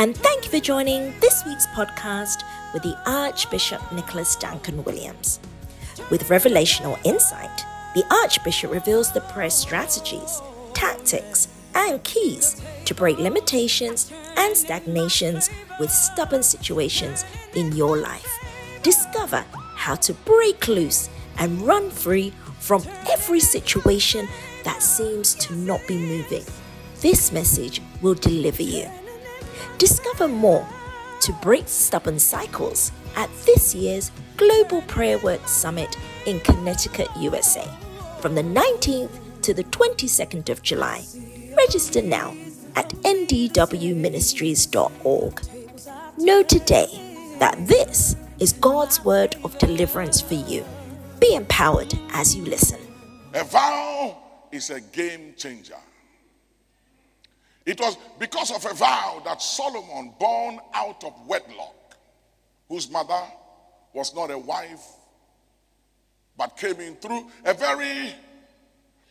And thank you for joining this week's podcast with the Archbishop Nicholas Duncan Williams. With revelational insight, the Archbishop reveals the prayer strategies, tactics, and keys to break limitations and stagnations with stubborn situations in your life. Discover how to break loose and run free from every situation that seems to not be moving. This message will deliver you. Discover more to break stubborn cycles at this year's Global Prayer Work Summit in Connecticut, USA, from the 19th to the 22nd of July. Register now at ndwministries.org. Know today that this is God's word of deliverance for you. Be empowered as you listen. A vow is a game changer. It was because of a vow that Solomon, born out of wedlock, whose mother was not a wife, but came in through a very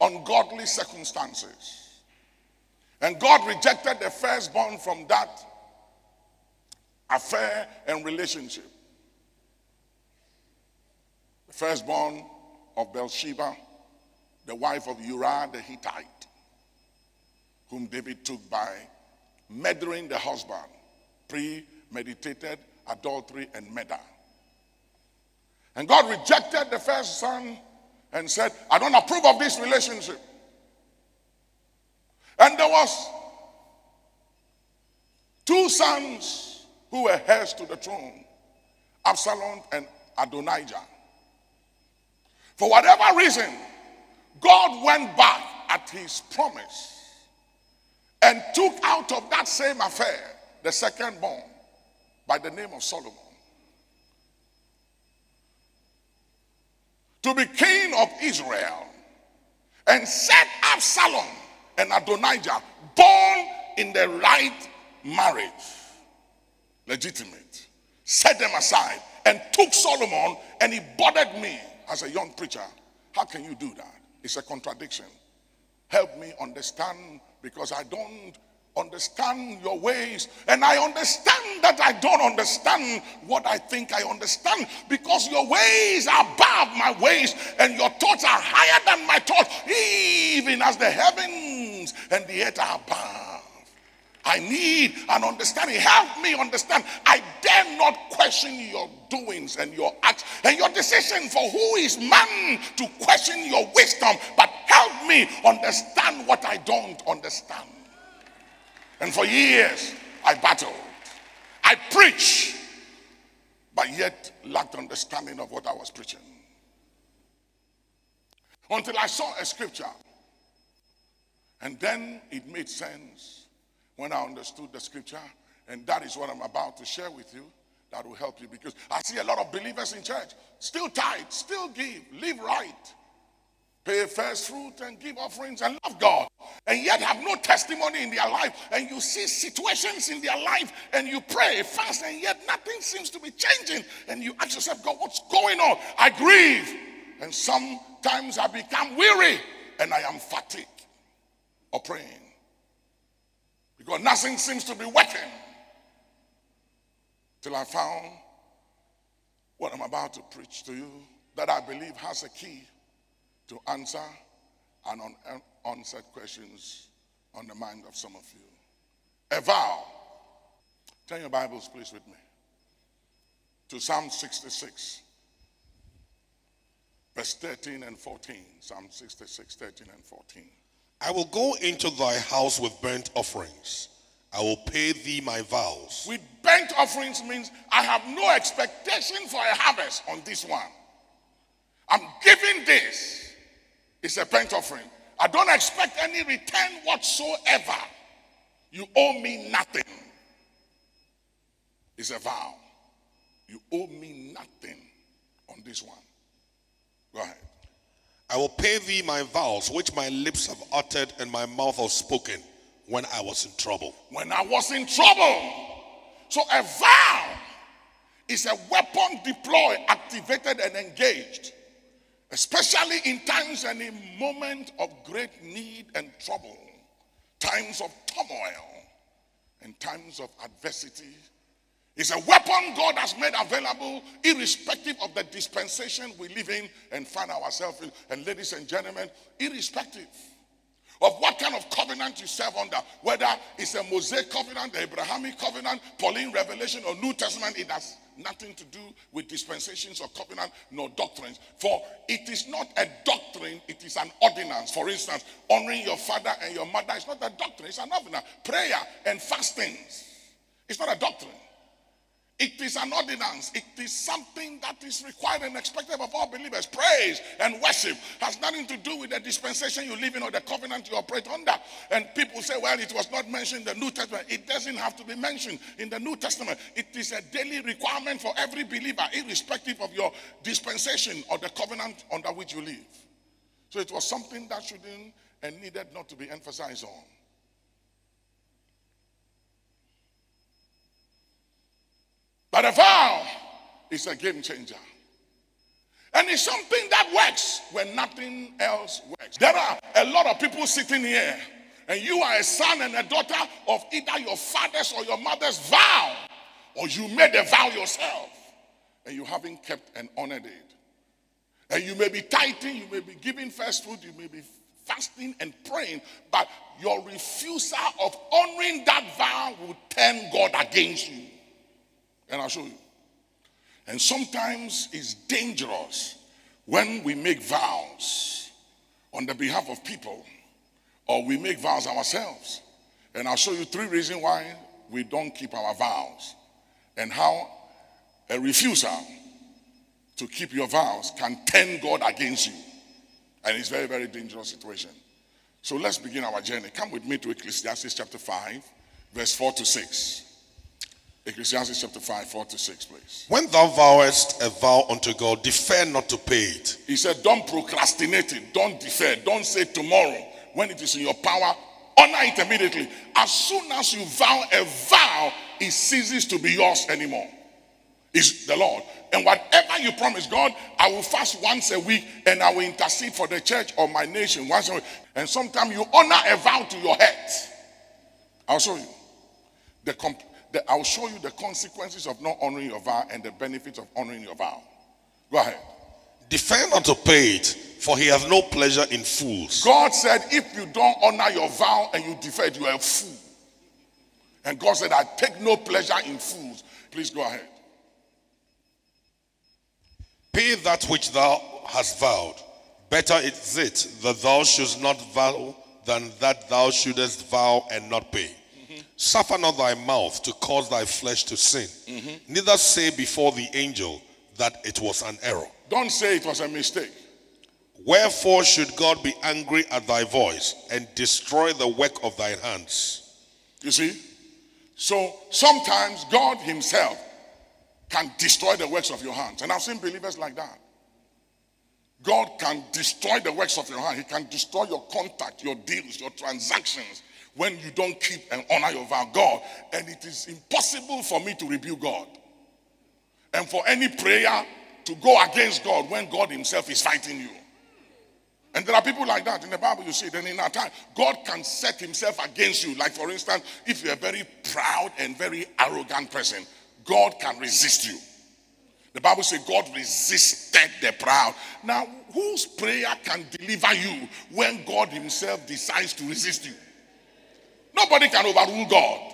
ungodly circumstances. And God rejected the firstborn from that affair and relationship. The firstborn of Bathsheba, the wife of Uriah the Hittite, whom David took by murdering the husband, premeditated adultery and murder. And God rejected the first son and said, I don't approve of this relationship. And there was two sons who were heirs to the throne, Absalom and Adonijah. For whatever reason, God went back at his promise and took out of that same affair the second born by the name of Solomon to be king of Israel and set Absalom and Adonijah born in the right marriage, legitimate, set them aside and took Solomon and he bothered me as a young preacher. How can you do that? It's a contradiction. Help me understand because I don't understand your ways. And I understand that I don't understand what I think I understand because your ways are above my ways and your thoughts are higher than my thoughts, even as the heavens and the earth are above. I need an understanding. Help me understand. I dare not question your doings and your acts and your decision. For who is man to question your wisdom? But help me understand what I don't understand. And for years, I battled. I preached, but yet lacked understanding of what I was preaching. Until I saw a scripture. And then it made sense when I understood the scripture. And that is what I'm about to share with you. That will help you because I see a lot of believers in church still tithe, still give, live right, pay first fruit and give offerings and love God, and yet have no testimony in their life. And you see situations in their life, and you pray, fast, and yet nothing seems to be changing. And you ask yourself, God, what's going on? I grieve, and sometimes I become weary, and I am fatigued of praying because nothing seems to be working. Till I found what I'm about to preach to you that I believe has a key to answer an unanswered questions on the mind of some of you. A vow. Turn your Bibles, please, with me to Psalm 66, verse 13 and 14. Psalm 66, 13 and 14. I will go into thy house with burnt offerings. I will pay thee my vows. With burnt offerings means I have no expectation for a harvest on this one. I'm giving this it's a burnt offering. I don't expect any return whatsoever. You owe me nothing. It's a vow. You owe me nothing on this one. Go ahead. I will pay thee my vows, which my lips have uttered and my mouth has spoken when I was in trouble. When I was in trouble. So a vow is a weapon deployed, activated, and engaged especially in times and in moments of great need and trouble, times of turmoil. and times of adversity. It's a weapon God has made available, irrespective of the dispensation we live in and find ourselves in. And, ladies and gentlemen, irrespective of what kind of covenant you serve under, whether it's a Mosaic covenant, the Abrahamic covenant, Pauline revelation, or New Testament, it has nothing to do with dispensations or covenant nor doctrines. For it is not a doctrine, it is an ordinance. For instance, honoring your father and your mother is not a doctrine, it's an ordinance. Prayer and fastings, it's not a doctrine. It is an ordinance. It is something that is required and expected of all believers. Praise and worship has nothing to do with the dispensation you live in or the covenant you operate under. And people say, well, it was not mentioned in the New Testament. It doesn't have to be mentioned in the New Testament. It is a daily requirement for every believer, irrespective of your dispensation or the covenant under which you live. So it was something that shouldn't and needed not to be emphasized on. But a vow is a game changer. And it's something that works when nothing else works. There are a lot of people sitting here, and you are a son and a daughter of either your father's or your mother's vow, or you made a vow yourself, and you haven't kept and honored it. And you may be tithing, you may be giving first food, you may be fasting and praying, but your refusal of honoring that vow will turn God against you. And I'll show you. And sometimes it's dangerous when we make vows on the behalf of people or we make vows ourselves. And I'll show you three reasons why we don't keep our vows and how a refusal to keep your vows can turn God against you. And it's a very, very dangerous situation. So let's begin our journey. Come with me to Ecclesiastes chapter 5, verse 4 to 6. Ecclesiastes chapter 5, 4 to 6, please. When thou vowest a vow unto God, defer not to pay it. He said, Don't procrastinate it, don't defer, don't say tomorrow. When it is in your power, honor it immediately. As soon as you vow a vow, it ceases to be yours anymore. It's the Lord. And whatever you promise God, I will fast once a week and I will intercede for the church or my nation once a week. And sometimes you honor a vow to your head. I'll show you. The comp- the, I'll show you the consequences of not honoring your vow and the benefits of honoring your vow. Go ahead. Defer not to pay it, for he has no pleasure in fools. God said, if you don't honor your vow and you defer it, you are a fool. And God said, I take no pleasure in fools. Please go ahead. Pay that which thou hast vowed. Better is it that thou shouldst not vow than that thou shouldest vow and not pay. Suffer not thy mouth to cause thy flesh to sin. Mm-hmm. Neither say before the angel that it was an error. Don't say it was a mistake. Wherefore should God be angry at thy voice and destroy the work of thy hands? You see? So sometimes God Himself can destroy the works of your hands. And I've seen believers like that. God can destroy the works of your hand. He can destroy your contact, your deals, your transactions when you don't keep and honor your vow. God, and it is impossible for me to rebuke God. And for any prayer to go against God when God Himself is fighting you. And there are people like that in the Bible, you see. And in our time, God can set Himself against you. Like, for instance, if you're a very proud and very arrogant person, God can resist you. The Bible says God resisted the proud. Now, whose prayer can deliver you when God Himself decides to resist you? Nobody can overrule God.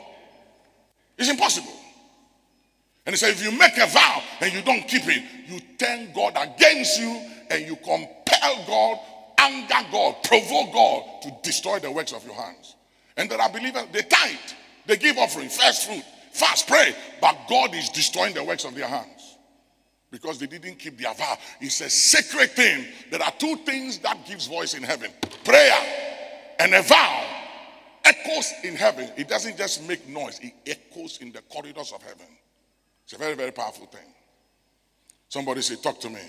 It's impossible. And he said, if you make a vow and you don't keep it, you turn God against you and you compel God, anger God, provoke God to destroy the works of your hands. And there are believers, they tithe, they give offering, first fruit, fast, pray, but God is destroying the works of their hands because they didn't keep their vow. It's a sacred thing. There are two things that gives voice in heaven prayer and a vow echoes in heaven. It doesn't just make noise, it echoes in the corridors of heaven. It's a very, very powerful thing. Somebody say, Talk to me.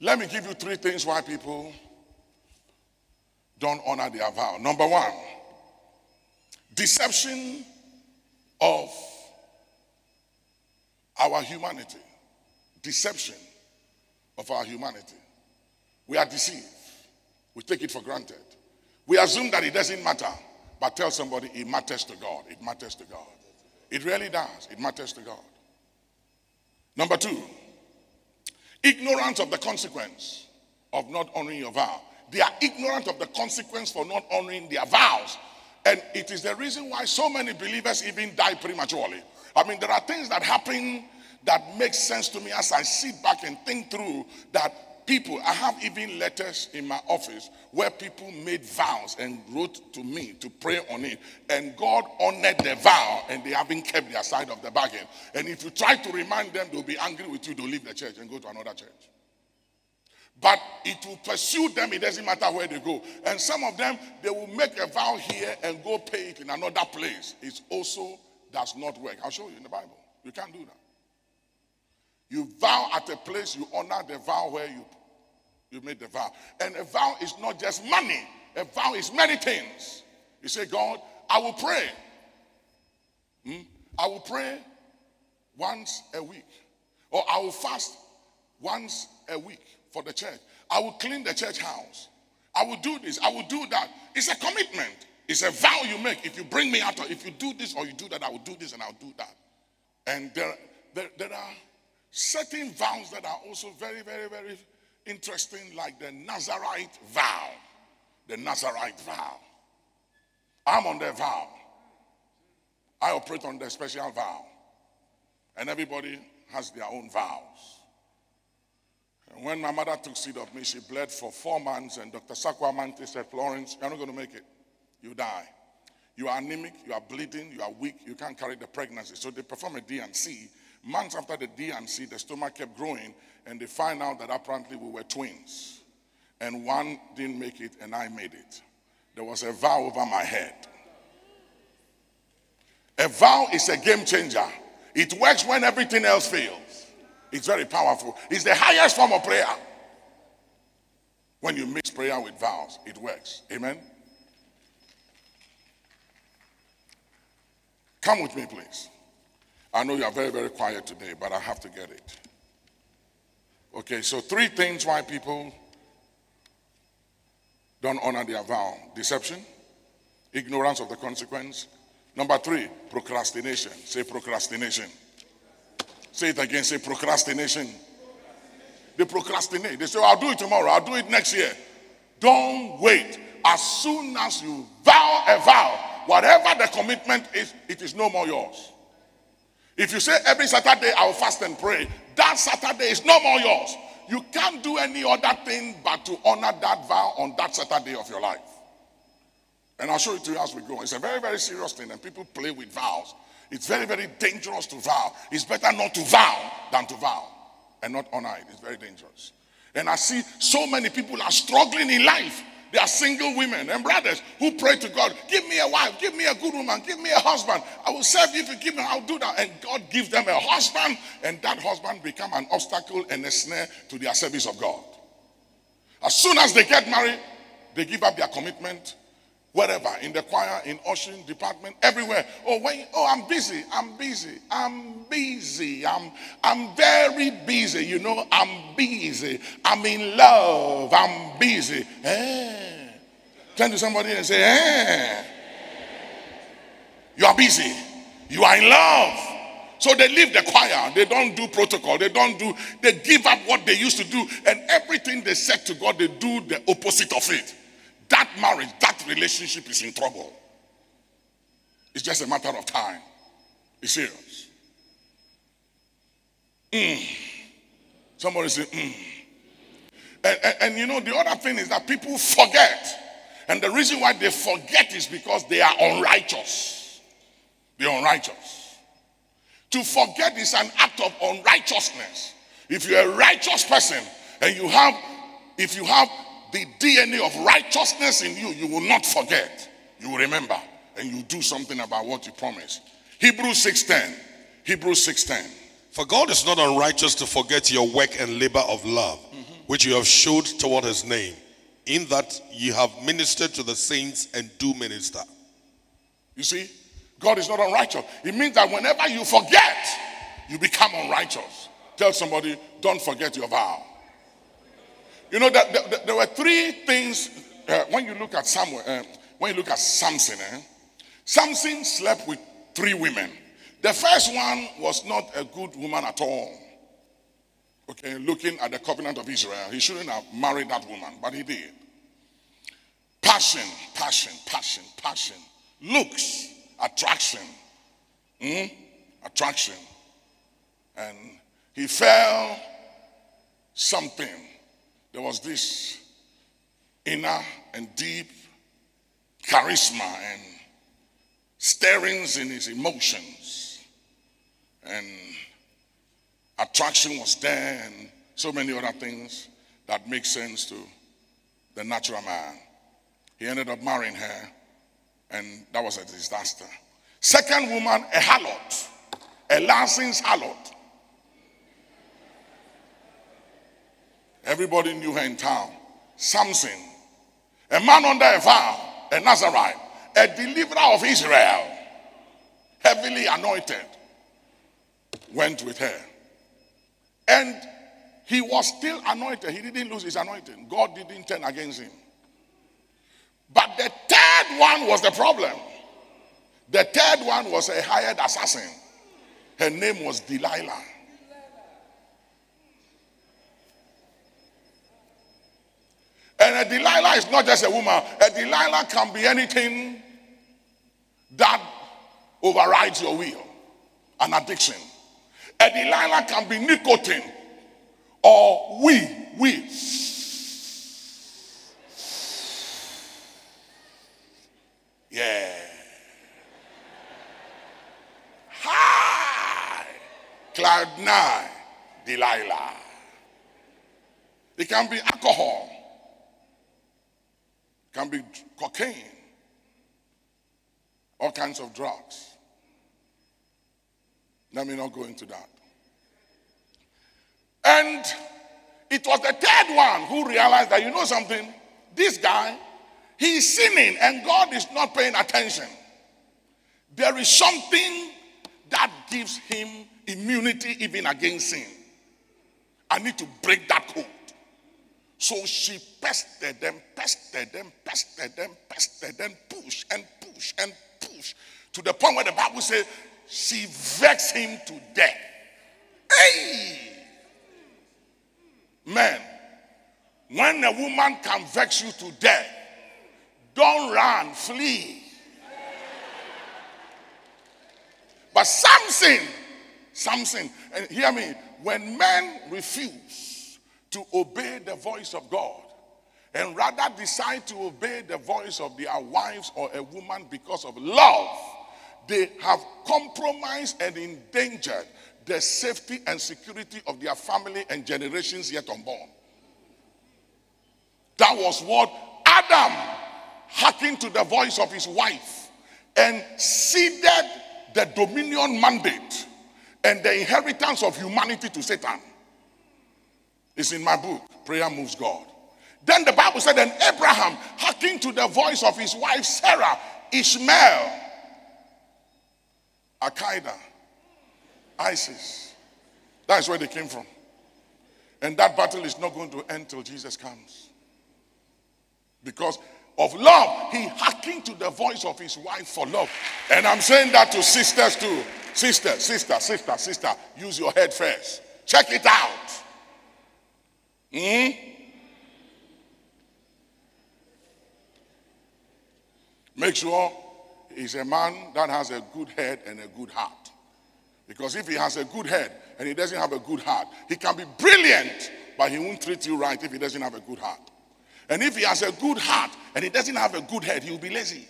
Let me give you three things why people don't honor their vow. Number one, deception of our humanity. Deception of our humanity. We are deceived, we take it for granted. We assume that it doesn't matter. But tell somebody it matters to God. It matters to God. It really does. It matters to God. Number two, ignorance of the consequence of not honoring your vow. They are ignorant of the consequence for not honoring their vows. And it is the reason why so many believers even die prematurely. I mean, there are things that happen that make sense to me as I sit back and think through that people, I have even letters in my office where people made vows and wrote to me to pray on it. And God honored the vow and they haven't kept their side of the bargain. And if you try to remind them, they'll be angry with you, they'll leave the church and go to another church. But it will pursue them, it doesn't matter where they go. And some of them, they will make a vow here and go pay it in another place. It also does not work. I'll show you in the Bible. You can't do that. You vow at a place, you honor the vow where you, you made the vow. And a vow is not just money, a vow is many things. You say, God, I will pray. Hmm? I will pray once a week. Or I will fast once a week for the church. I will clean the church house. I will do this. I will do that. It's a commitment. It's a vow you make. If you bring me out, if you do this or you do that, I will do this and I'll do that. And there, there, there are certain vows that are also very, very, very interesting, like the Nazarite vow. The Nazarite vow. I'm on the vow. I operate on the special vow. And everybody has their own vows. And when my mother took seed of me, she bled for four months, and Dr. Sakwamante said, Florence, you're not going to make it. You die. You are anemic, you are bleeding, you are weak, you can't carry the pregnancy. So they perform a D&C. Months after the D&C, the stomach kept growing, and they find out that apparently we were twins. And one didn't make it, and I made it. There was a vow over my head. A vow is a game changer. It works when everything else fails. It's very powerful. It's the highest form of prayer. When you mix prayer with vows, it works. Amen. Come with me, please. I know you are very, very quiet today, but I have to get it. Okay, so three things why people don't honor their vow deception, ignorance of the consequence. Number three, procrastination. Say procrastination. Say it again. Say procrastination. They procrastinate. They say, oh, I'll do it tomorrow. I'll do it next year. Don't wait. As soon as you vow a vow, whatever the commitment is, it is no more yours. If you say every Saturday I'll fast and pray, that Saturday is no more yours. You can't do any other thing but to honor that vow on that Saturday of your life. And I'll show it to you as we go. It's a very, very serious thing, and people play with vows. It's very, very dangerous to vow. It's better not to vow than to vow and not honor it. It's very dangerous. And I see so many people are struggling in life. They are single women and brothers who pray to God, give me a wife, give me a good woman, give me a husband. I will serve you if you give me, I'll do that. And God gives them a husband, and that husband become an obstacle and a snare to their service of God. As soon as they get married, they give up their commitment wherever in the choir in ushering department everywhere. Oh oh i'm busy i'm busy i'm busy i'm i'm very busy. You know i'm busy i'm in love i'm busy. Eh. turn to somebody and say eh. you are busy you are in love. So they leave the choir they don't do protocol they don't do they give up what they used to do and everything they said to god they do the opposite of it that marriage, that relationship is in trouble. It's just a matter of time. It's serious. Mm. Somebody say, mm. And, and, and you know, the other thing is that people forget. And the reason why they forget is because they are unrighteous. They're unrighteous. To forget is an act of unrighteousness. If you're a righteous person and you have, if you have the DNA of righteousness in you, you will not forget. You will remember and you do something about what you promised. Hebrews 6:10. Hebrews 6:10. For God is not unrighteous to forget your work and labor of love, mm-hmm. which you have showed toward his name, in that you have ministered to the saints and do minister. You see, God is not unrighteous. It means that whenever you forget, you become unrighteous. Tell somebody, don't forget your vow. You know that there were three things uh, when you look at Samuel, uh, when you look at Samson, eh, Samson slept with three women. The first one was not a good woman at all. Okay, looking at the covenant of Israel, he shouldn't have married that woman, but he did. Passion, passion, passion, passion. Looks, attraction. Hmm? Attraction. And he felt something. There was this inner and deep charisma and stirrings in his emotions. And attraction was there and so many other things that make sense to the natural man. He ended up marrying her, and that was a disaster. Second woman, a harlot, a licensed harlot. Everybody knew her in town. Samson, a man under a vow, a Nazarite, a deliverer of Israel, heavily anointed, went with her. And he was still anointed. He didn't lose his anointing. God didn't turn against him. But the third one was the problem. The third one was a hired assassin. Her name was Delilah. And a Delilah is not just a woman. A Delilah can be anything that overrides your will. An addiction. A Delilah can be nicotine or we, we. Yeah. Hi. Cloud nine. Delilah. It can be alcohol can be cocaine, all kinds of drugs. Let me not go into that. And it was the third one who realized that, you know something, this guy, he's sinning and God is not paying attention. There is something that gives him immunity even against sin. I need to break that code. So she pestered them, pestered them, pestered them, pestered them, push and push and push to the point where the Bible says she vexed him to death. Hey! Man, when a woman can vex you to death, don't run, flee. But Samson, Samson, and hear me, when men refuse to obey the voice of God and rather decide to obey the voice of their wives or a woman because of love, they have compromised and endangered the safety and security of their family and generations yet unborn. That was what Adam hearkened to the voice of his wife and ceded the dominion mandate and the inheritance of humanity to Satan. It's in my book, Prayer Moves God. Then the Bible said, and Abraham, hearkening to the voice of his wife Sarah, Ishmael, Al Qaeda, ISIS. That's where they came from. And that battle is not going to end till Jesus comes. Because of love, he hearkened to the voice of his wife for love. And I'm saying that to sisters too. Sister, sister, sister, sister, use your head first. Check it out. Hmm? Make sure he's a man that has a good head and a good heart. Because if he has a good head and he doesn't have a good heart, he can be brilliant, but he won't treat you right if he doesn't have a good heart. And if he has a good heart and he doesn't have a good head, he will be lazy.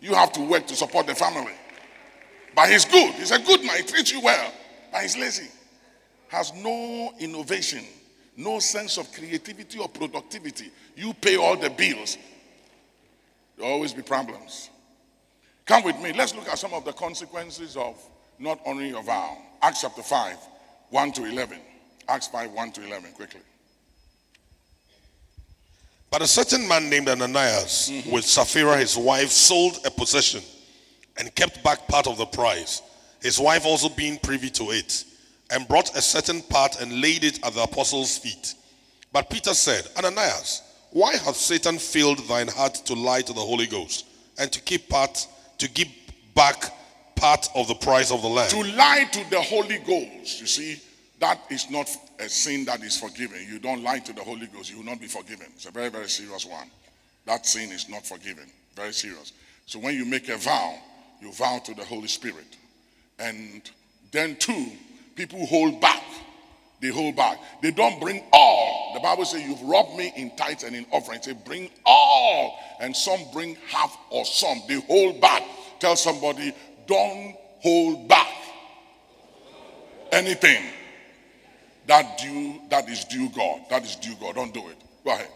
You have to work to support the family. But he's good. He's a good man. He treats you well. But he's lazy. Has no innovation no sense of creativity or productivity. You pay all the bills. There'll always be problems. Come with me. Let's look at some of the consequences of not honoring your vow. Acts chapter 5, 1 to 11. Acts 5, 1 to 11, quickly. But a certain man named Ananias, mm-hmm. with Sapphira his wife, sold a possession and kept back part of the price, his wife also being privy to it and brought a certain part and laid it at the apostles' feet. But Peter said, Ananias, Why hath Satan filled thine heart to lie to the Holy Ghost and to keep part, to give back part of the price of the land? To lie to the Holy Ghost, you see, that is not a sin that is forgiven. You don't lie to the Holy Ghost, you will not be forgiven. It's a very, very serious one. That sin is not forgiven. Very serious. So when you make a vow, you vow to the Holy Spirit. And then, two, people hold back. They hold back. They don't bring all. The Bible says, You've robbed me in tithes and in offerings. They bring all. And some bring half or some. They hold back. Tell somebody, Don't hold back anything that due that is due God. That is due God. Don't do it. Go ahead.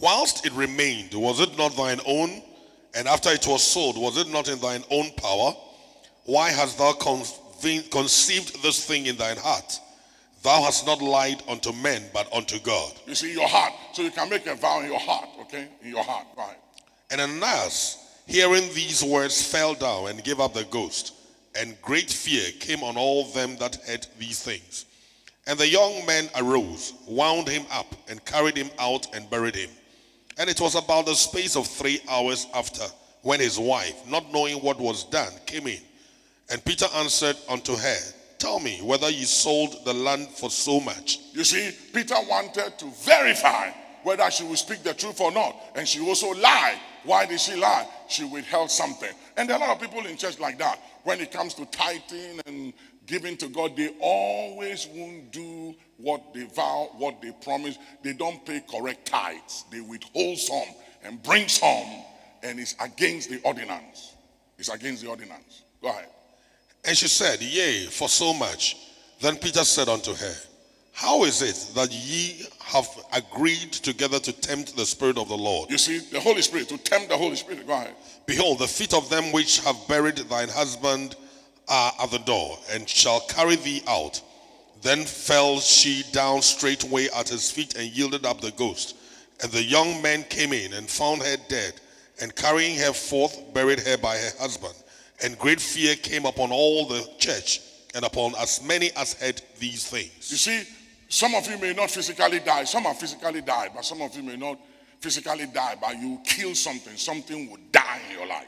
Whilst it remained, was it not thine own? And after it was sold, was it not in thine own power? Why hast thou conceived this thing in thine heart? Thou hast not lied unto men, but unto God. You see, your heart. So you can make a vow in your heart, okay? In your heart, right? And Ananias, hearing these words, fell down and gave up the ghost. And great fear came on all them that heard these things. And the young man arose, wound him up, and carried him out and buried him. And it was about the space of three hours after when his wife, not knowing what was done, came in. And Peter answered unto her, Tell me whether you sold the land for so much. You see, Peter wanted to verify whether she would speak the truth or not. And she also lied. Why did she lie? She withheld something. And there are a lot of people in church like that. When it comes to tithing and giving to God, they always won't do what they vow, what they promise. They don't pay correct tithes. They withhold some and bring some, and it's against the ordinance. It's against the ordinance. Go ahead. And she said, Yea, for so much. Then Peter said unto her, How is it that ye have agreed together to tempt the Spirit of the Lord? You see, the Holy Spirit, to tempt the Holy Spirit. Go ahead. Behold, the feet of them which have buried thine husband are at the door, and shall carry thee out. Then fell she down straightway at his feet and yielded up the ghost. And the young men came in and found her dead, and carrying her forth, buried her by her husband. And great fear came upon all the church and upon as many as heard these things. You see, some of you may not physically die. Some have physically died, but some of you may not physically die, but you kill something. Something will die in your life.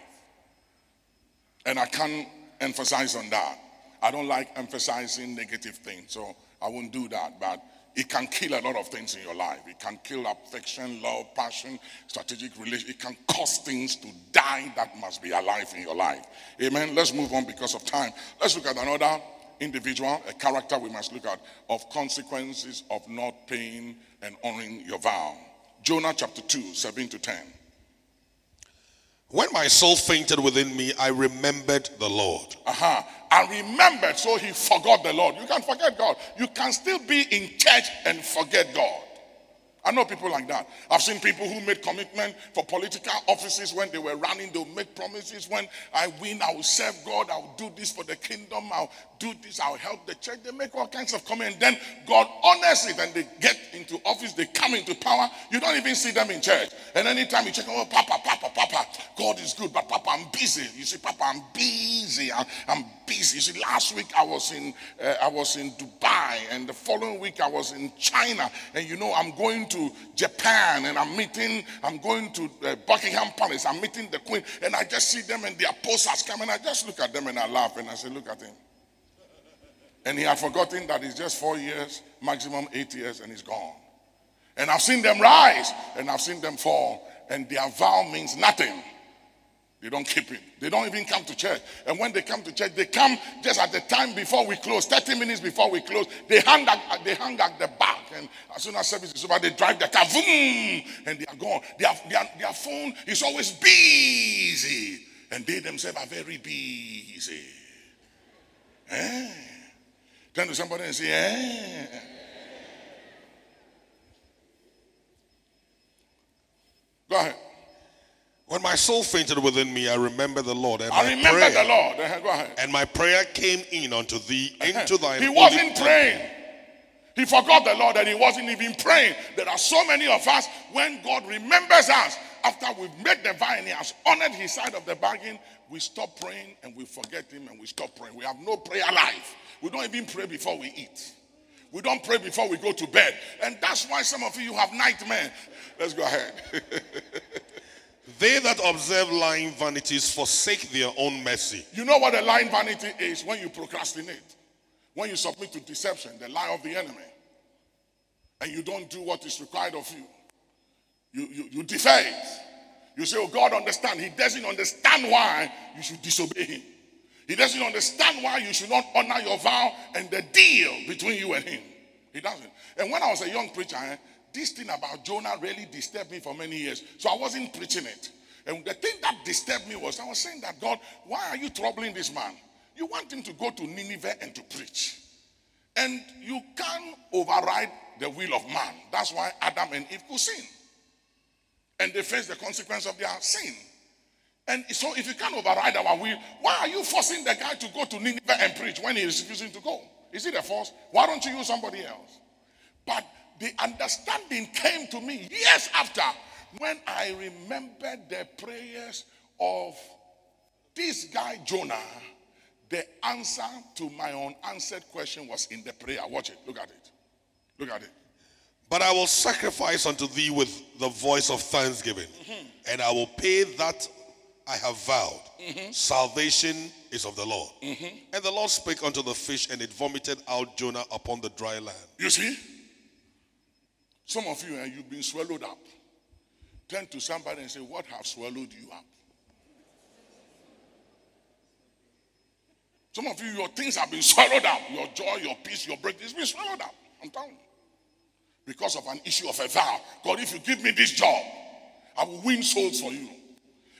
And I can't emphasize on that. I don't like emphasizing negative things, so I won't do that. But it can kill a lot of things in your life. It can kill affection, love, passion, strategic relation. It can cause things to die that must be alive in your life. Amen. Let's move on because of time. Let's look at another individual, a character we must look at of consequences of not paying and honoring your vow. Jonah chapter 2, 7 to 10. When my soul fainted within me, I remembered the Lord. Uh-huh. I remembered, so he forgot the Lord. You can forget God. You can still be in church and forget God. I know people like that. I've seen people who made commitment for political offices when they were running. They'll make promises. When I win, I will serve God. I'll do this for the kingdom. I'll do this. I'll help the church. They make all kinds of commitments. Then God honors it and they get into office. They come into power. You don't even see them in church. And anytime you check, oh, Papa, Papa, Papa, God is good. But Papa, I'm busy. You see, Papa, I'm busy. I'm, I'm busy. You see, last week I was in uh, I was in Dubai, and the following week I was in China. And you know, I'm going to Japan and I'm meeting, I'm going to uh, Buckingham Palace, I'm meeting the Queen, and I just see them and their posters come, and I just look at them and I laugh and I say, Look at him. And he had forgotten that it's just four years, maximum eight years, and he's gone. And I've seen them rise and I've seen them fall, and their vow means nothing. They don't keep it. They don't even come to church. And when they come to church, they come just at the time before we close, 30 minutes before we close. They hang at, they hang at the back. And as soon as service is over, they drive the car, boom, and they are gone. Their, their, their phone is always busy. And they themselves are very busy. Eh? Turn to somebody and say, eh? Go ahead. When my soul fainted within me, I remember the Lord. And I remember prayer, the Lord. Go ahead. And my prayer came in unto thee, uh-huh. into thy. He wasn't praying. He forgot the Lord and he wasn't even praying. There are so many of us when God remembers us after we've made the and he has honored his side of the bargain, we stop praying and we forget him and we stop praying. We have no prayer life. We don't even pray before we eat. We don't pray before we go to bed. And that's why some of you have nightmares. Let's go ahead. They that observe lying vanities forsake their own mercy. you know what a lying vanity is when you procrastinate, when you submit to deception, the lie of the enemy, and you don't do what is required of you. You, you, you defer it. You say, Oh, God, understand. He doesn't understand why you should disobey him. He doesn't understand why you should not honor your vow and the deal between you and him. He doesn't. And when I was a young preacher, eh, this thing about Jonah really disturbed me for many years. So I wasn't preaching it. And the thing that disturbed me was I was saying that, God, why are you troubling this man? You want him to go to Nineveh and to preach. And you can't override the will of man. That's why Adam and Eve could sin. And they face the consequence of their sin. And so if you can't override our will, why are you forcing the guy to go to Nineveh and preach when he is refusing to go? Is it a force? Why don't you use somebody else? But the understanding came to me years after when I remembered the prayers of this guy Jonah. The answer to my unanswered question was in the prayer. Watch it. Look at it. Look at it. But I will sacrifice unto thee with the voice of thanksgiving, mm-hmm. and I will pay that I have vowed. Mm-hmm. Salvation is of the Lord. Mm-hmm. And the Lord spake unto the fish, and it vomited out Jonah upon the dry land. You see? Some of you, and you've been swallowed up. Turn to somebody and say, What have swallowed you up? Some of you, your things have been swallowed up. Your joy, your peace, your breakthrough has been swallowed up. I'm telling you. Because of an issue of a vow. God, if you give me this job, I will win souls for you.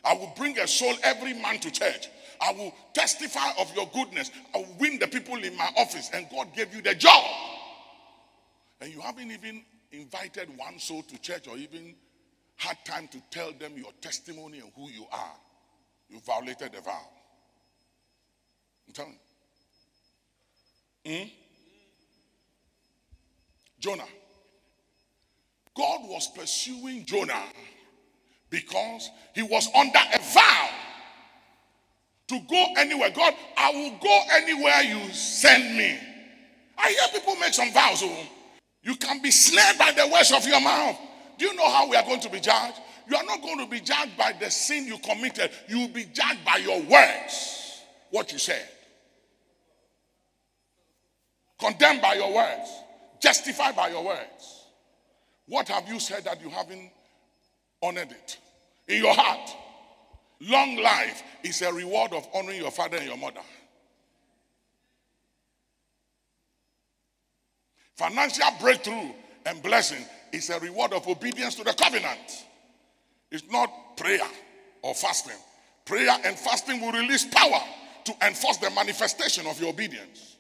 I will bring a soul, every man to church. I will testify of your goodness. I will win the people in my office. And God gave you the job. And you haven't even invited one soul to church or even had time to tell them your testimony and who you are. You violated the vow. I'm telling you. Hmm? Jonah. God was pursuing Jonah because he was under a vow to go anywhere. God, I will go anywhere you send me. I hear people make some vows. Oh, you can be snared by the words of your mouth. Do you know how we are going to be judged? You are not going to be judged by the sin you committed. You will be judged by your words, what you said. Condemned by your words, justified by your words. What have you said that you haven't honored it? In your heart, long life is a reward of honoring your father and your mother. Financial breakthrough and blessing is a reward of obedience to the covenant. It's not prayer or fasting. Prayer and fasting will release power to enforce the manifestation of your obedience.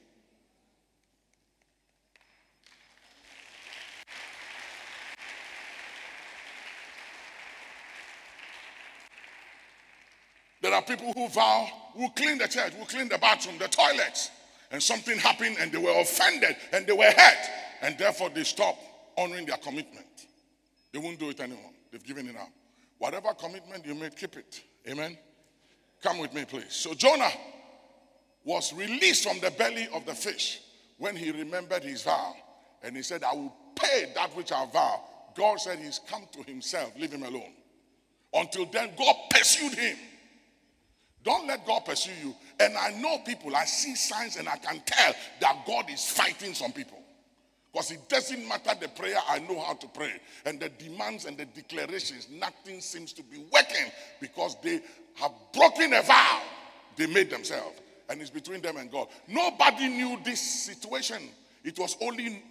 There are people who vow, will clean the church, will clean the bathroom, the toilets, and something happened and they were offended and they were hurt, and therefore they stop honoring their commitment. They won't do it anymore. They've given it up. Whatever commitment you made, keep it. Amen. Come with me, please. So Jonah was released from the belly of the fish when he remembered his vow. And he said, I will pay that which I vow. God said he's come to himself, leave him alone. Until then, God pursued him. Don't let God pursue you. And I know people, I see signs and I can tell that God is fighting some people. Because it doesn't matter the prayer, I know how to pray. And the demands and the declarations, nothing seems to be working because they have broken a vow they made themselves. And it's between them and God. Nobody knew this situation. It was only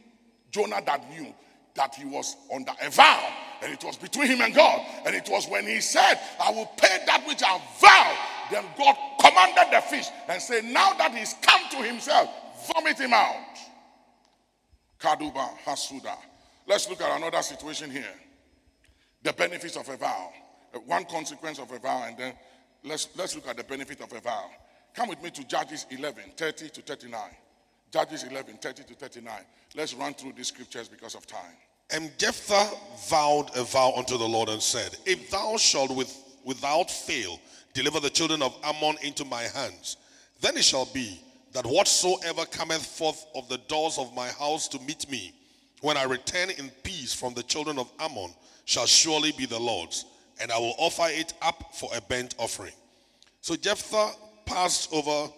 Jonah that knew that he was under a vow. And it was between him and God. And it was when he said, I will pay that which I vow. Then God commanded the fish and said, Now that he's come to himself, vomit him out. Kaduba, Hasuda. Let's look at another situation here. The benefits of a vow. One consequence of a vow, and then let's, let's look at the benefit of a vow. Come with me to Judges 11, 30 to 39. Judges 11, 30 to 39. Let's run through these scriptures because of time. And Jephthah vowed a vow unto the Lord and said, If thou shalt with, without fail deliver the children of Ammon into my hands, then it shall be that whatsoever cometh forth of the doors of my house to meet me, when I return in peace from the children of Ammon, shall surely be the Lord's, and I will offer it up for a burnt offering. So Jephthah passed over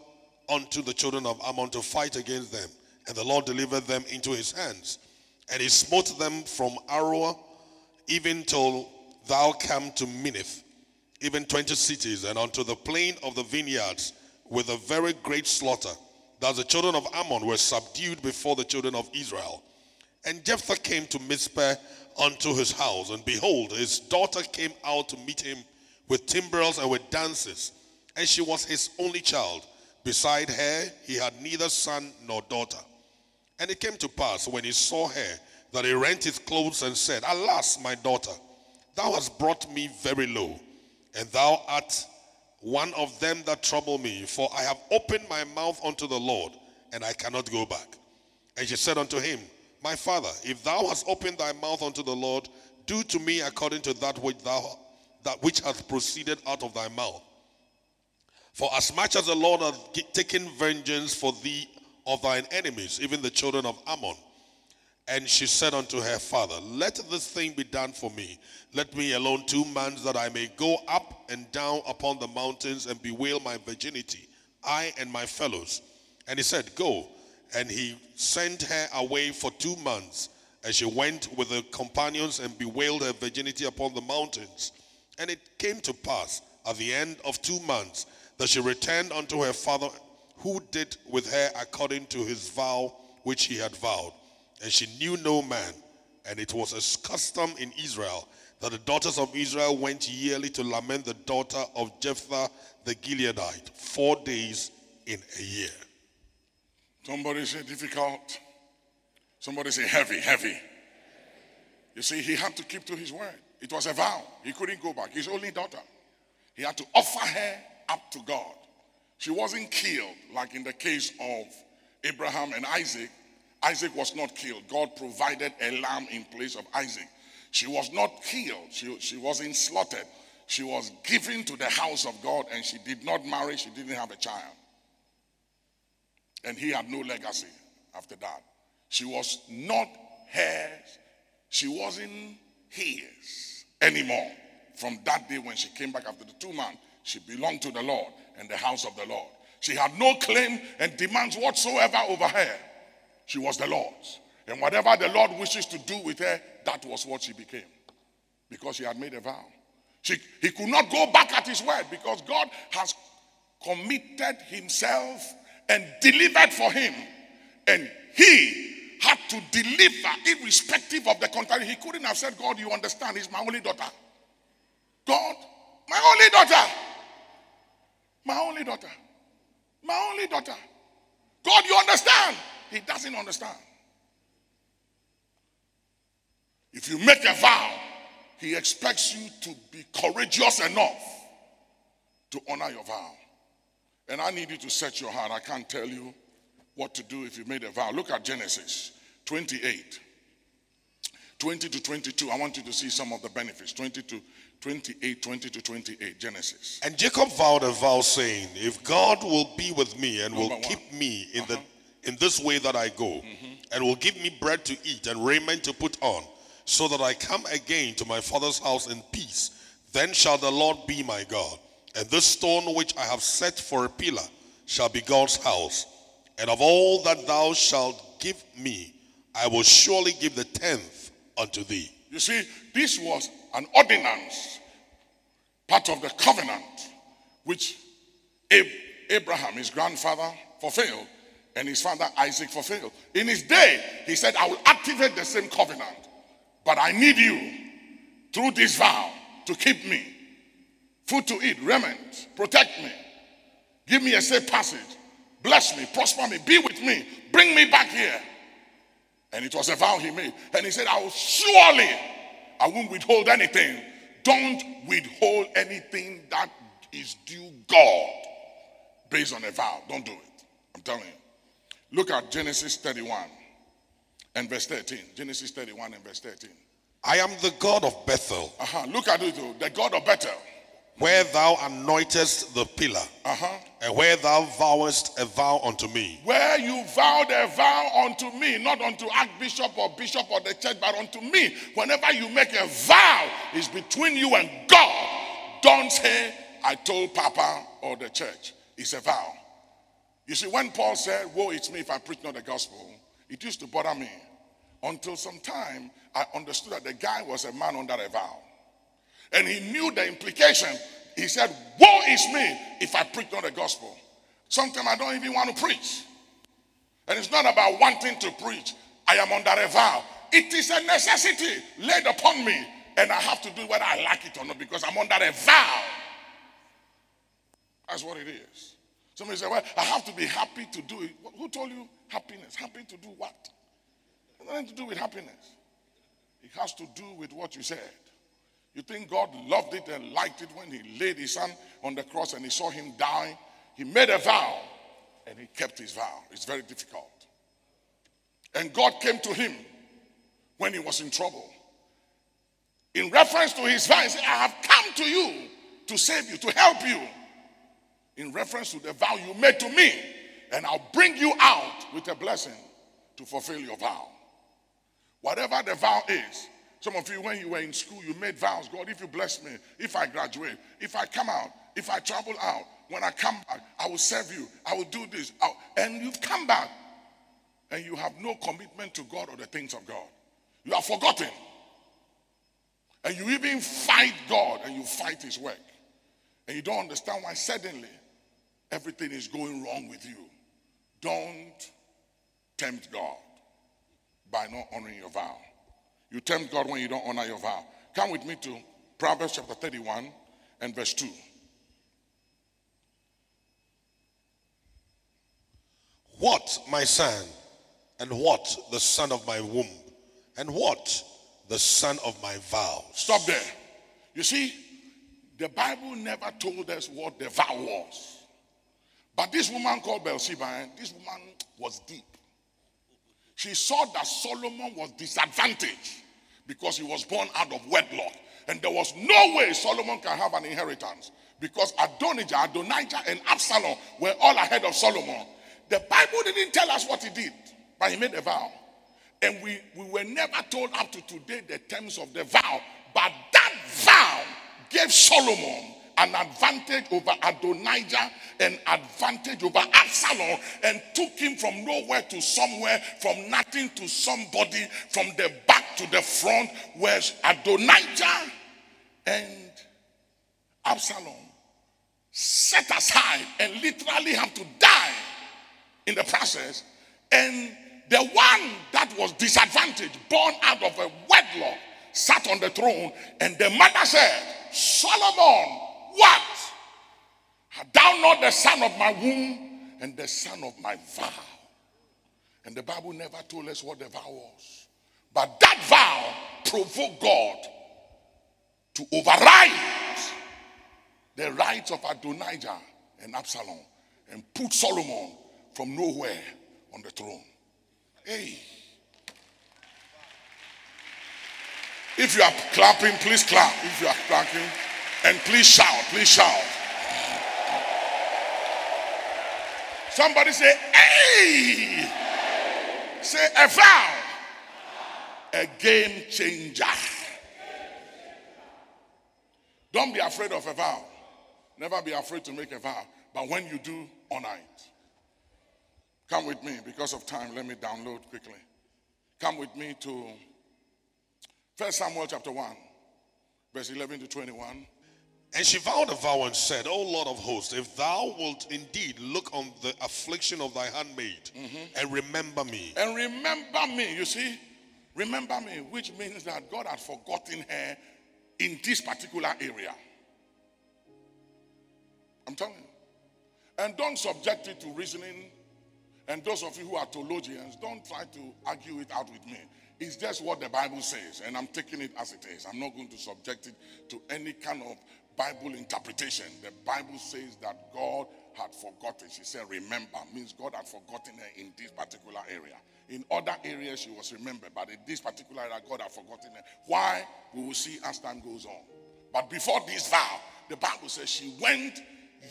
unto the children of Ammon to fight against them, and the Lord delivered them into his hands. And he smote them from Aroer even till thou come to Minnith, even twenty cities, and unto the plain of the vineyards, with a very great slaughter. Thus the children of Ammon were subdued before the children of Israel. And Jephthah came to Mizpeh unto his house, and behold, his daughter came out to meet him with timbrels and with dances, and she was his only child. Beside her, he had neither son nor daughter. And it came to pass when he saw her that he rent his clothes and said, Alas, my daughter, thou hast brought me very low, and thou art one of them that trouble me, for I have opened my mouth unto the Lord, and I cannot go back. And she said unto him, My father, if thou hast opened thy mouth unto the Lord, do to me according to that which thou that which hath proceeded out of thy mouth. For as much as the Lord hath taken vengeance for thee of thine enemies, even the children of Ammon. And she said unto her father, Let this thing be done for me. Let me alone two months that I may go up and down upon the mountains and bewail my virginity, I and my fellows. And he said, Go. And he sent her away for two months. And she went with her companions and bewailed her virginity upon the mountains. And it came to pass at the end of two months that she returned unto her father, who did with her according to his vow which he had vowed. And she knew no man. And it was a custom in Israel that the daughters of Israel went yearly to lament the daughter of Jephthah the Gileadite four days in a year. Somebody say difficult. Somebody say heavy, heavy. You see, he had to keep to his word. It was a vow. He couldn't go back. His only daughter. He had to offer her up to God. She wasn't killed like in the case of Abraham and Isaac. Isaac was not killed. God provided a lamb in place of Isaac. She was not killed. She, she wasn't slaughtered. She was given to the house of God and she did not marry. She didn't have a child. And he had no legacy after that. She was not hers. She wasn't his anymore. From that day when she came back after the two months, she belonged to the Lord and the house of the Lord. She had no claim and demands whatsoever over her. She was the Lord's. And whatever the Lord wishes to do with her, that was what she became. Because she had made a vow. She, he could not go back at his word because God has committed himself and delivered for him. And he had to deliver irrespective of the contrary. He couldn't have said, God, you understand, he's my only daughter. God, my only daughter. My only daughter. My only daughter. God, you understand? He doesn't understand. If you make a vow, he expects you to be courageous enough to honor your vow. And I need you to set your heart. I can't tell you what to do if you made a vow. Look at Genesis 28. 20 to 22. I want you to see some of the benefits. 20 to 28, 20 to 28, Genesis. And Jacob vowed a vow, saying, If God will be with me and will one. keep me in Uh-huh. the in this way that I go, and will give me bread to eat and raiment to put on, so that I come again to my father's house in peace, then shall the Lord be my God. And this stone which I have set for a pillar shall be God's house. And of all that thou shalt give me, I will surely give the tenth unto thee. You see, this was an ordinance, part of the covenant, which Abraham, his grandfather, fulfilled, and his father Isaac fulfilled. In his day, he said, I will activate the same covenant, but I need you through this vow to keep me. Food to eat, raiment, protect me, give me a safe passage, bless me, prosper me, be with me, bring me back here. And it was a vow he made. And he said, I will surely, I won't withhold anything. Don't withhold anything that is due God based on a vow. Don't do it. I'm telling you. Look at Genesis 31 and verse 13. Genesis 31 and verse 13. I am the God of Bethel, Uh-huh. Look at it, though. the God of Bethel. where thou anointest the pillar, Uh-huh. and where thou vowest a vow unto me. Where you vowed a vow unto me, not unto Archbishop or Bishop or the church, but unto me. Whenever you make a vow, it's between you and God. Don't say, I told Papa or the church. It's a vow. You see, when Paul said, Woe it's me if I preach not the gospel, it used to bother me. Until some time, I understood that the guy was a man under a vow. And he knew the implication. He said, Woe is me if I preach not the gospel. Sometimes I don't even want to preach. And it's not about wanting to preach. I am under a vow. It is a necessity laid upon me. And I have to do whether I like it or not because I'm under a vow. That's what it is. Somebody said, Well, I have to be happy to do it. Who told you happiness? Happy to do what? Nothing to do with happiness. It has to do with what you said. You think God loved it and liked it when He laid His Son on the cross and He saw Him die? He made a vow and He kept His vow. It's very difficult. And God came to Him when He was in trouble. In reference to His vow, He said, I have come to you to save you, to help you. In reference to the vow you made to me, and I'll bring you out with a blessing to fulfill your vow. Whatever the vow is, some of you, when you were in school, you made vows. God, if you bless me, if I graduate, if I come out, if I travel out, when I come back, I will serve you. I will do this. I'll- and you've come back and you have no commitment to God or the things of God. You are forgotten. And you even fight God and you fight His work. And you don't understand why suddenly everything is going wrong with you. Don't tempt God by not honoring your vow. You tempt God when you don't honor your vow. Come with me to Proverbs chapter 31 and verse 2. What, my son, and what the son of my womb, and what the son of my vow. Stop there. You see, the Bible never told us what the vow was. But this woman called Bathsheba, eh, this woman was deep. She saw that Solomon was disadvantaged because he was born out of wedlock. And there was no way Solomon can have an inheritance because Adonijah, Adonijah, and Absalom were all ahead of Solomon. The Bible didn't tell us what he did, but he made a vow. And we, we were never told up to today the terms of the vow. But that vow gave Solomon an advantage over Adonijah, an advantage over Absalom, and took him from nowhere to somewhere, from nothing to somebody, from the back to the front, where Adonijah and Absalom set aside and literally have to die in the process. And the one that was disadvantaged, born out of a wedlock, sat on the throne. And the mother said, Solomon, what? Thou not the son of my womb and the son of my vow? And the Bible never told us what the vow was. But that vow provoked God to override the rights of Adonijah and Absalom and put Solomon from nowhere on the throne. Hey. If you are clapping, please clap. If you are clapping, and please shout, please shout. Somebody say, hey! Say a vow, a game changer. Don't be afraid of a vow. Never be afraid to make a vow. But when you do, honor it. Come with me because of time. Let me download quickly. Come with me to First Samuel chapter 1, verse 11 to 21. And she vowed a vow and said, O Lord of hosts, if thou wilt indeed look on the affliction of thy handmaid mm-hmm. and remember me, And remember me, you see, remember me, which means that God had forgotten her in this particular area. I'm telling you. And don't subject it to reasoning. And those of you who are theologians, don't try to argue it out with me. It's just what the Bible says, and I'm taking it as it is. I'm not going to subject it to any kind of Bible interpretation. The Bible says that God had forgotten. She said, remember, means God had forgotten her in this particular area. In other areas, she was remembered, but in this particular area, God had forgotten her. Why? We will see as time goes on. But before this vow, the Bible says she went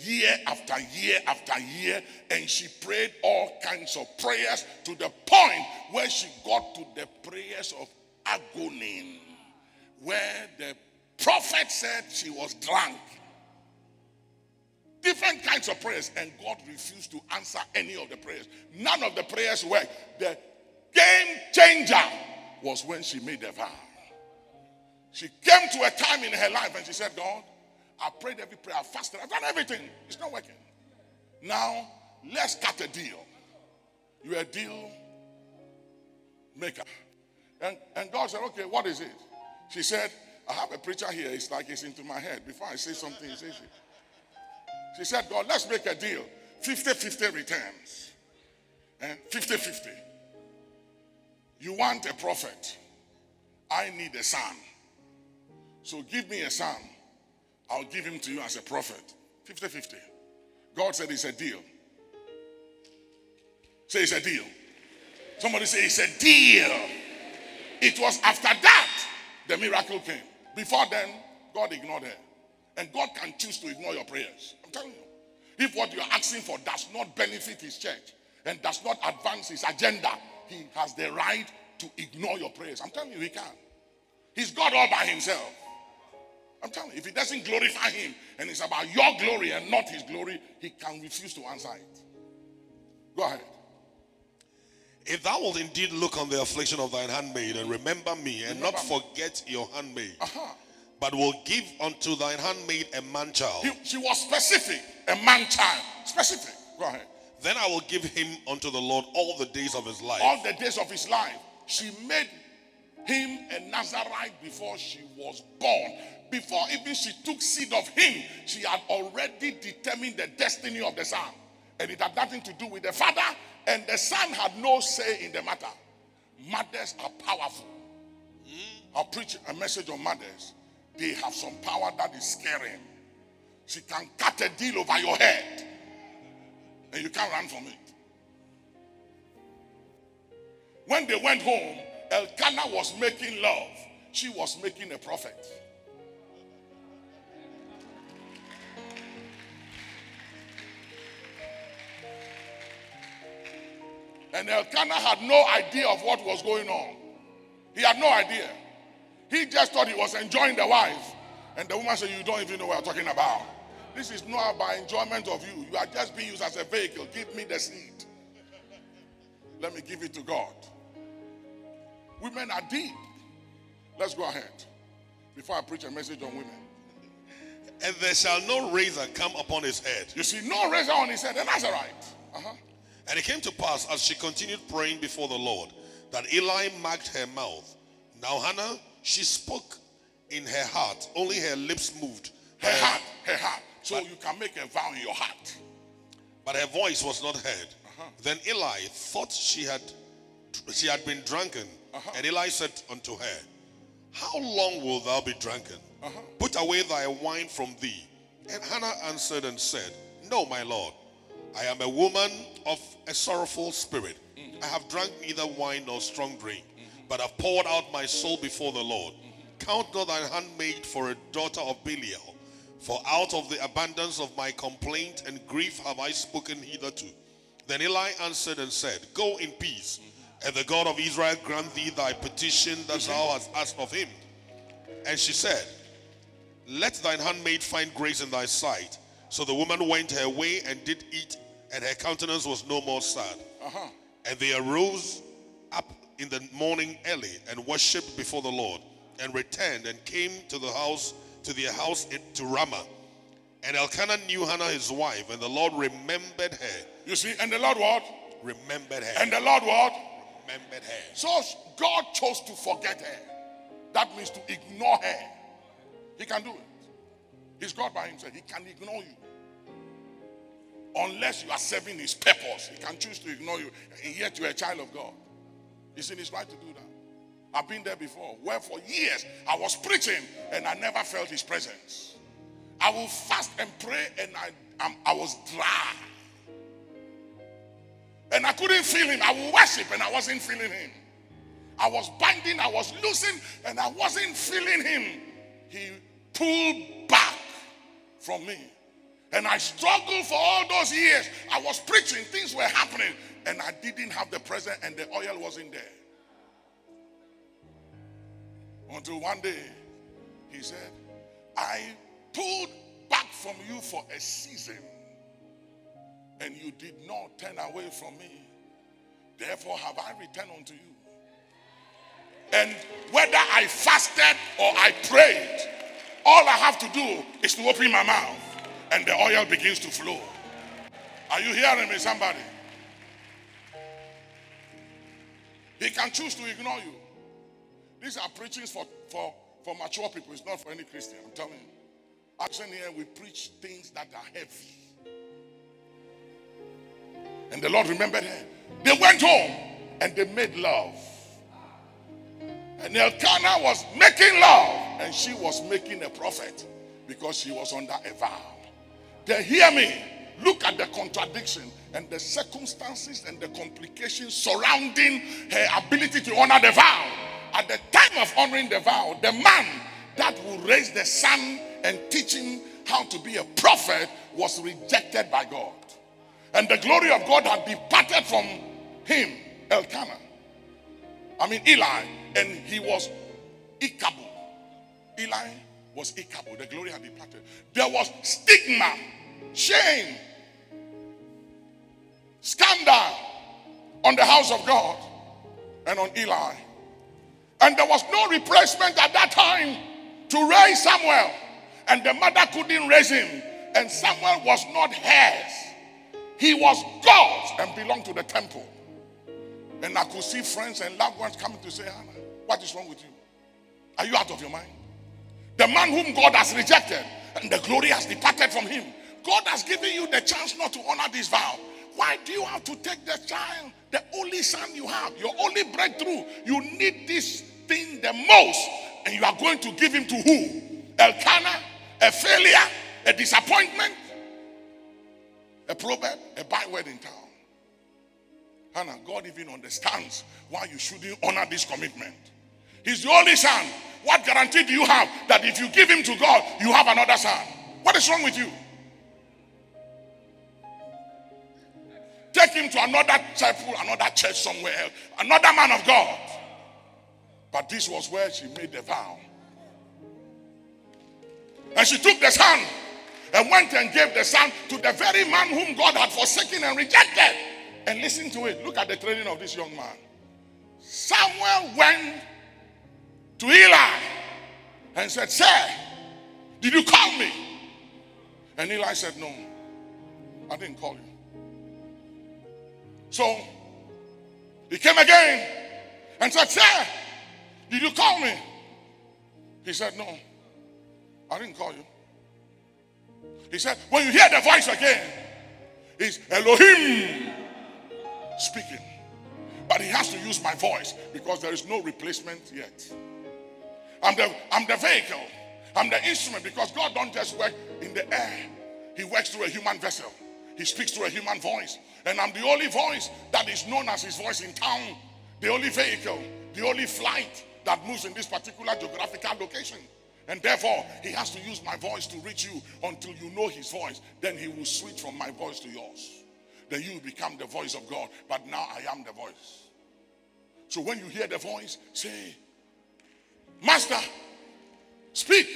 year after year after year and she prayed all kinds of prayers to the point where she got to the prayers of agony, where the prophet said she was drunk. Different kinds of prayers, and God refused to answer any of the prayers. None of the prayers worked. The game changer was when she made a vow. She came to a time in her life and she said, God, I prayed every prayer, I fasted, I've done everything. It's not working. Now, let's cut a deal. You're a deal maker. And, and God said, okay, what is it? She said, I have a preacher here. It's like it's into my head. Before I say something, he says. She said, God, let's make a deal 50 50 returns. And 50 50. You want a prophet. I need a son. So give me a son. I'll give him to you as a prophet. 50 50. God said it's a deal. Say it's a deal. Somebody say it's a deal. It was after that the miracle came. Before then, God ignored her. And God can choose to ignore your prayers. I'm telling you. If what you're asking for does not benefit his church and does not advance his agenda, he has the right to ignore your prayers. I'm telling you, he can. He's God all by himself. I'm telling you, if he doesn't glorify him and it's about your glory and not his glory, he can refuse to answer it. Go ahead. If thou wilt indeed look on the affliction of thine handmaid and remember me and not forget your handmaid, Uh-huh. but will give unto thine handmaid a man child, He- she was specific, a man child. Specific. Go ahead. then I will give him unto the Lord all the days of his life. All the days of his life, she made him a Nazarite before she was born. Before even she took seed of him, she had already determined the destiny of the son. And it had nothing to do with the father, and the son had no say in the matter. Mothers are powerful. Hmm? I'll preach a message on mothers. They have some power that is scary. She can cut a deal over your head, and you can't run from it. When they went home, Elkanah was making love. She was making a prophet. And Elkanah had no idea of what was going on. He had no idea. He just thought he was enjoying the wife. And the woman said, You don't even know what I'm talking about. This is not about enjoyment of you. You are just being used as a vehicle. Give me the seed. Let me give it to God. Women are deep. Let's go ahead before I preach a message on women. And there shall no razor come upon his head. You see, no razor on his head, and that's all right. Uh-huh. And it came to pass as she continued praying before the Lord that Eli marked her mouth. Now Hannah, she spoke in her heart, only her lips moved. Her heart, her heart. So you can make a vow in your heart. But her voice was not heard. Uh-huh. Then Eli thought she had she had been drunken. Uh-huh. And Eli said unto her, How long wilt thou be drunken? Uh-huh. Put away thy wine from thee. And Hannah answered and said, No, my Lord. I am a woman of a sorrowful spirit. I have drunk neither wine nor strong drink, but have poured out my soul before the Lord. Count not thine handmaid for a daughter of Belial, for out of the abundance of my complaint and grief have I spoken hitherto. Then Eli answered and said, Go in peace, and the God of Israel grant thee thy petition that thou hast asked of him. And she said, Let thine handmaid find grace in thy sight. So the woman went her way and did eat, and her countenance was no more sad. Uh-huh. And they arose up in the morning early and worshipped before the Lord, and returned and came to the house, to their house to Ramah. And Elkanah knew Hannah his wife, and the Lord remembered her. You see, and the Lord what? Remembered her. And the Lord what? remembered her. So God chose to forget her. That means to ignore her. He can do it. He's God by himself. He can ignore you. Unless you are serving his purpose, he can choose to ignore you, and yet you're a child of God. He's in his right to do that. I've been there before, where for years I was preaching and I never felt his presence. I will fast and pray, and I, I'm- I was dry. And I couldn't feel him. I would worship and I wasn't feeling him. I was binding, I was loosing, and I wasn't feeling him. He pulled back from me. And I struggled for all those years. I was preaching, things were happening, and I didn't have the present, and the oil wasn't there. Until one day, he said, I pulled back from you for a season, and you did not turn away from me. Therefore, have I returned unto you. And whether I fasted or I prayed, all I have to do is to open my mouth and the oil begins to flow. Are you hearing me, somebody? He can choose to ignore you. These are preachings for, for, for mature people. It's not for any Christian. I'm telling you. Actually, here we preach things that are heavy. And the Lord remembered her. They went home and they made love. And Elkanah was making love, and she was making a prophet because she was under a vow. They hear me. Look at the contradiction and the circumstances and the complications surrounding her ability to honor the vow. At the time of honoring the vow, the man that will raise the son and teach him how to be a prophet was rejected by God. And the glory of God had departed from him, Elkanah. I mean, Eli, and he was Ichabod. Eli was Ichabod. The glory had departed. There was stigma, shame, scandal on the house of God and on Eli. And there was no replacement at that time to raise Samuel. And the mother couldn't raise him. And Samuel was not hers. He was God's and belonged to the temple. And I could see friends and loved ones coming to say, Hannah, what is wrong with you? Are you out of your mind? The man whom God has rejected and the glory has departed from him. God has given you the chance not to honor this vow. Why do you have to take the child, the only son you have, your only breakthrough? You need this thing the most, and you are going to give him to who? Elkanah, a failure, a disappointment, a proverb, a byword in town. Hannah, God even understands why you shouldn't honor this commitment. He's the only son. What guarantee do you have that if you give him to God, you have another son? What is wrong with you? Take him to another chapel, another church somewhere else, another man of God. But this was where she made the vow. And she took the son and went and gave the son to the very man whom God had forsaken and rejected. And listen to it. Look at the training of this young man. Samuel went to Eli and said, Sir, did you call me? And Eli said, No, I didn't call you. So he came again and said, Sir, did you call me? He said, No, I didn't call you. He said, When you hear the voice again, it's Elohim speaking. But he has to use my voice because there is no replacement yet. I'm the, I'm the vehicle. I'm the instrument because God don't just work in the air. He works through a human vessel. He speaks through a human voice. And I'm the only voice that is known as his voice in town. The only vehicle, the only flight that moves in this particular geographical location. And therefore, he has to use my voice to reach you until you know his voice. Then he will switch from my voice to yours then you become the voice of God. But now I am the voice. So when you hear the voice, say, Master, speak.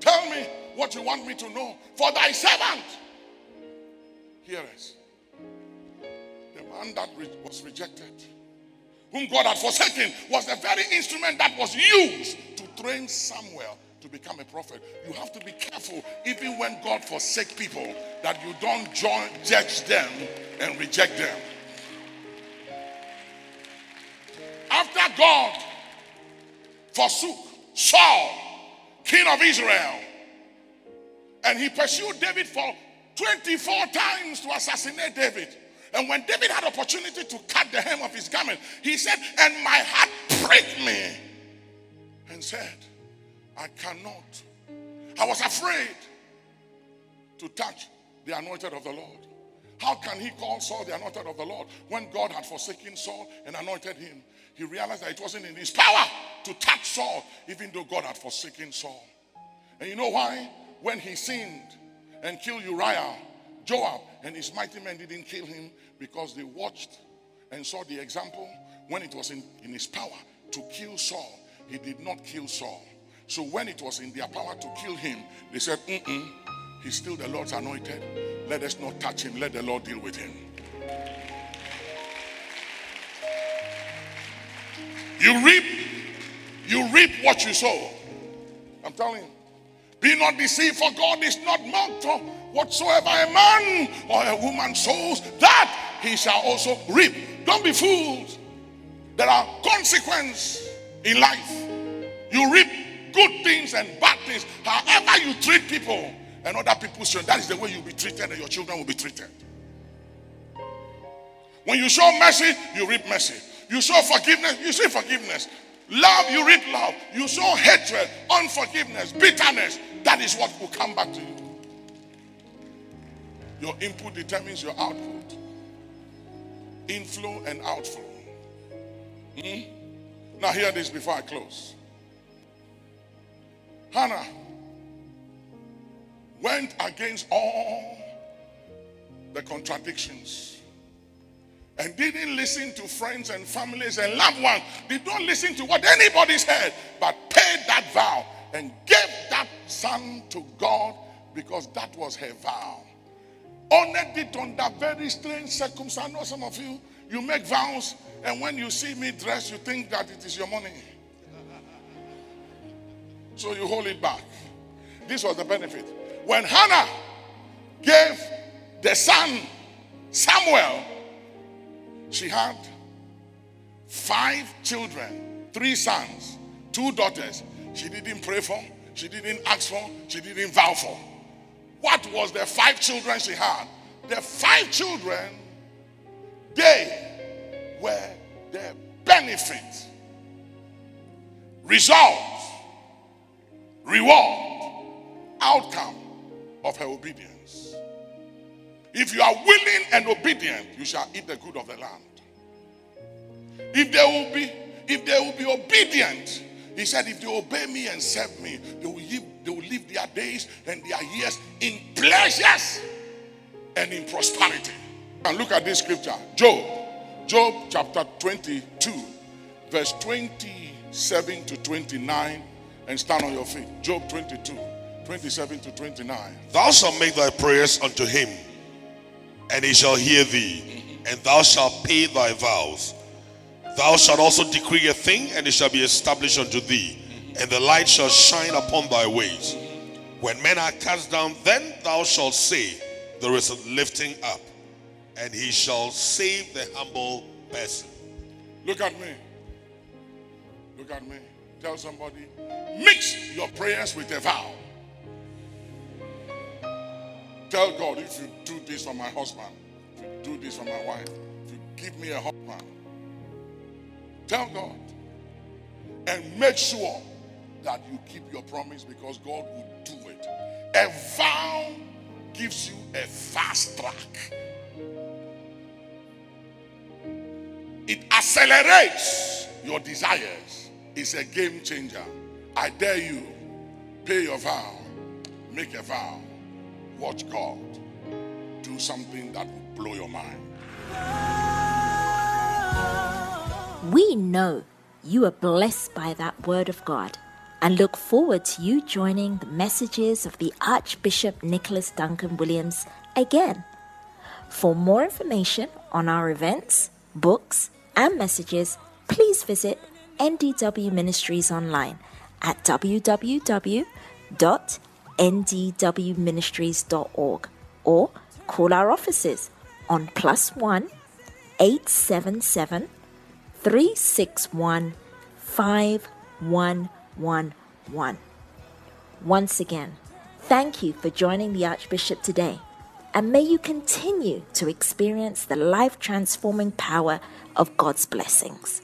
Tell me what you want me to know. For thy servant. Hear us. The man that was rejected, whom God had forsaken, was the very instrument that was used to train Samuel to become a prophet, you have to be careful, even when God forsake people, that you don't join, judge them and reject them. After God forsook Saul, king of Israel, and he pursued David for 24 times to assassinate David. And when David had opportunity to cut the hem of his garment, he said, And my heart pricked me and said, I cannot. I was afraid to touch the anointed of the Lord. How can he call Saul the anointed of the Lord when God had forsaken Saul and anointed him? He realized that it wasn't in his power to touch Saul, even though God had forsaken Saul. And you know why? when he sinned and killed Uriah, Joab and his mighty men didn't kill him because they watched and saw the example when it was in, in his power to kill Saul. He did not kill Saul. So when it was in their power to kill him, they said, Mm-mm, he's still the Lord's anointed. Let us not touch him. Let the Lord deal with him. You reap, you reap what you sow. I'm telling you. Be not deceived, for God is not mocked. Whatsoever a man or a woman sows, that he shall also reap. Don't be fooled. There are consequences in life. You reap good things and bad things. However you treat people and other people, that is the way you'll be treated and your children will be treated. When you show mercy, you reap mercy. You show forgiveness, you see forgiveness. Love, you reap love. You show hatred, unforgiveness, bitterness. That is what will come back to you. Your input determines your output. Inflow and outflow. Hmm? Now, hear this before I close. Hannah went against all the contradictions and didn't listen to friends and families and loved ones. They don't listen to what anybody said, but paid that vow and gave that son to God because that was her vow. Honored it under very strange circumstances. I know some of you, you make vows, and when you see me dressed, you think that it is your money. So you hold it back. This was the benefit. When Hannah gave the son Samuel, she had five children, three sons, two daughters. She didn't pray for, she didn't ask for, she didn't vow for. What was the five children she had? The five children, they were the benefit, result, reward, outcome of her obedience. If you are willing and obedient, you shall eat the good of the land. If they will be, if they will be obedient, he said, if they obey me and serve me, they will live, they will live their days and their years in pleasures and in prosperity. And look at this scripture. Job. Job chapter 22, verse 27 to 29. And stand on your feet. Job 22, 27 to 29. Thou shalt make thy prayers unto him and he shall hear thee, and thou shalt pay thy vows. Thou shalt also decree a thing, and it shall be established unto thee, and the light shall shine upon thy ways. When men are cast down, then thou shalt say, There is a lifting up, and he shall save the humble person. Look at me. Look at me. Tell somebody, mix your prayers with a vow. Tell God if you do this for my husband, if you do this for my wife, if you give me a husband, tell God. And make sure that you keep your promise because God will do it. A vow gives you a fast track, it accelerates your desires. It's a game changer. I dare you, pay your vow, make a vow watch God do something that will blow your mind. We know you are blessed by that word of God and look forward to you joining the messages of the Archbishop Nicholas Duncan Williams again. For more information on our events, books, and messages, please visit NDW Ministries online at www ndwministries.org or call our offices on plus one 877 361 5111. Once again, thank you for joining the Archbishop today, and may you continue to experience the life transforming power of God's blessings.